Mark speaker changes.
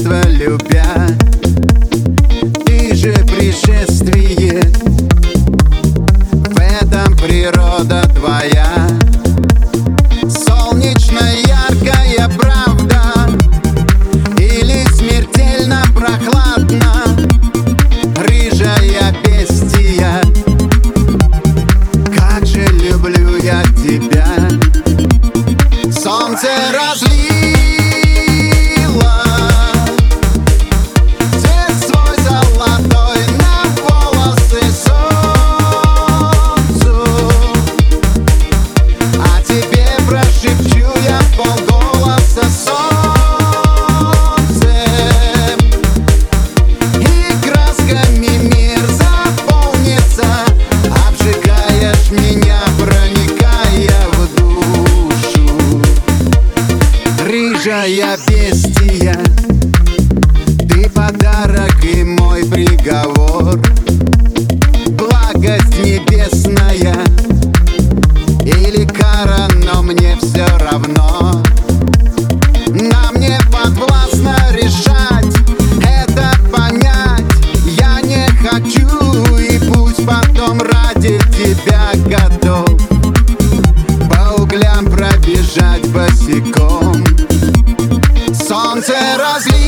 Speaker 1: детства любя И же пришествие. В этом природа твоя. Солнечная яркая правда. Или смертельно прохладно. Рыжая бестия. Как же люблю я тебя. Солнце разлилось Рыжая бестия. Ты подарок и мой приговор. Благость небесная Или кара, но мне все равно. Нам не подвластно решать Это понять. Я не хочу И пусть потом ради тебя готов пробежать босиком. Солнце разлилось